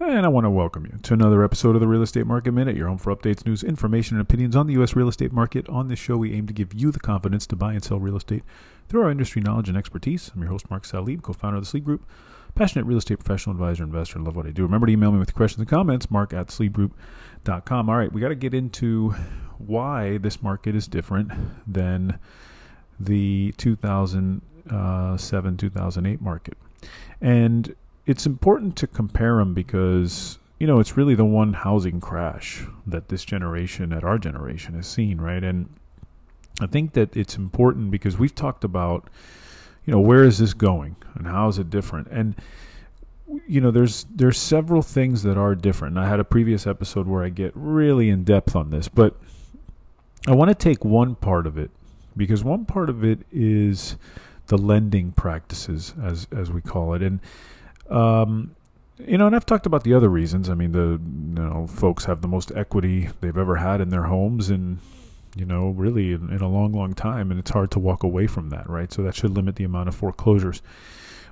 And I want to welcome you to another episode of the Real Estate Market Minute, your home for updates, news, information, and opinions on the U.S. real estate market. On this show, we aim to give you the confidence to buy and sell real estate through our industry knowledge and expertise. I'm your host, Mark Salib, co founder of the Salib Group, passionate real estate professional, advisor, investor, and love what I do. Remember to email me with questions and comments, mark at salibgroup.com. All right, we got to get into why this market is different than the 2007 uh, 2008 market. And it's important to compare them because you know it's really the one housing crash that this generation at our generation has seen right? And i think that it's important because we've talked about you know where is this going and how is it different? And you know there's there's several things that are different. And i had a previous episode where i get really in depth on this but i want to take one part of it because one part of it is the lending practices as as we call it. And um, you know, and I've talked about the other reasons. I mean, the you know, folks have the most equity they've ever had in their homes, and you know, really in, in, a long, long time, and it's hard to walk away from that, right? So that should limit the amount of foreclosures,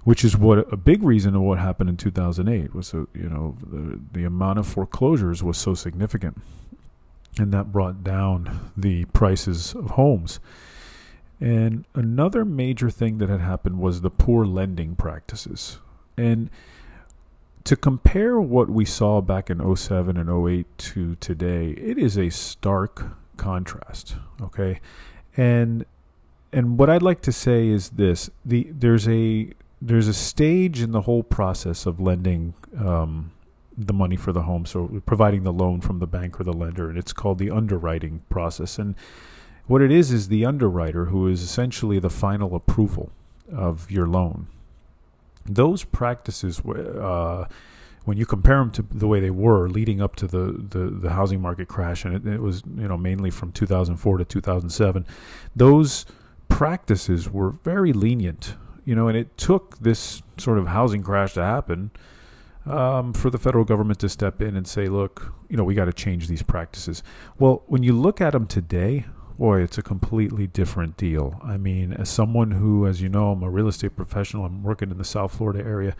which is what a big reason of what happened in 2008 was, so, you know, the the amount of foreclosures was so significant, and that brought down the prices of homes. And another major thing that had happened was the poor lending practices and to compare what we saw back in 07 and 08 to today, it is a stark contrast. Okay. And and what I'd like to say is this: the there's a there's a stage in the whole process of lending um, the money for the home, so providing the loan from the bank or the lender, and it's called the underwriting process. And what it is is the underwriter who is essentially the final approval of your loan those practices, uh, when you compare them to the way they were leading up to the, the, the housing market crash, and it, it, was you know mainly from 2004 to 2007, those practices were very lenient. You know, and it took this sort of housing crash to happen um, for the federal government to step in and say, look, you know, we got to change these practices. Well, when you look at them today, boy, it's a completely different deal. I mean, as someone who, as you know, I'm a real estate professional, I'm working in the South Florida area.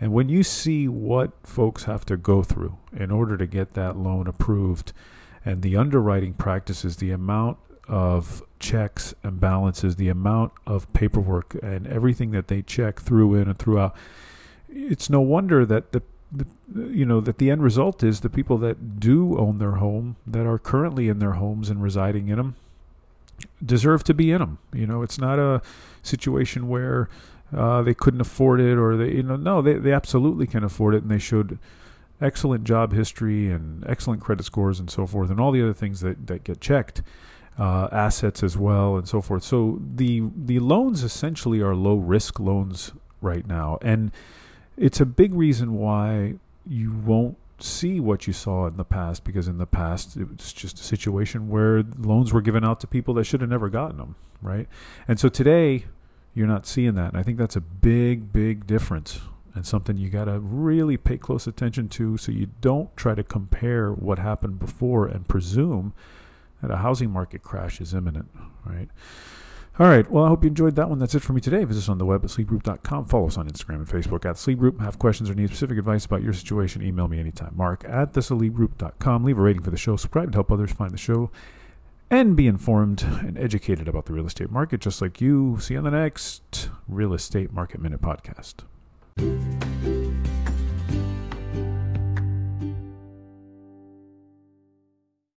And when you see what folks have to go through in order to get that loan approved and the underwriting practices, the amount of checks and balances, the amount of paperwork and everything that they check through in and throughout, it's no wonder that the the, you know that the end result is the people that do own their home that are currently in their homes and residing in them deserve to be in them. You know, it's not a situation where uh, they couldn't afford it or they, you know, no, they, they absolutely can afford it and they showed excellent job history and excellent credit scores and so forth and all the other things that, that get checked. Uh, assets as well and so forth. So the the loans essentially are low risk loans right now, and it's a big reason why you won't see what you saw in the past because in the past it was just a situation where loans were given out to people that should have never gotten them, right? And so today you're not seeing that. And I think that's a big, big difference and something you got to really pay close attention to so you don't try to compare what happened before and presume that a housing market crash is imminent, right? All right. Well, I hope you enjoyed that one. That's it for me today. Visit us on the web at salibgroup.com. Follow us on Instagram and Facebook at salibgroup. Have questions or need specific advice about your situation? Email me anytime. Mark at thesalibgroup.com. Leave a rating for the show. Subscribe to help others find the show and be informed and educated about the real estate market, just like you. See you on the next Real Estate Market Minute podcast.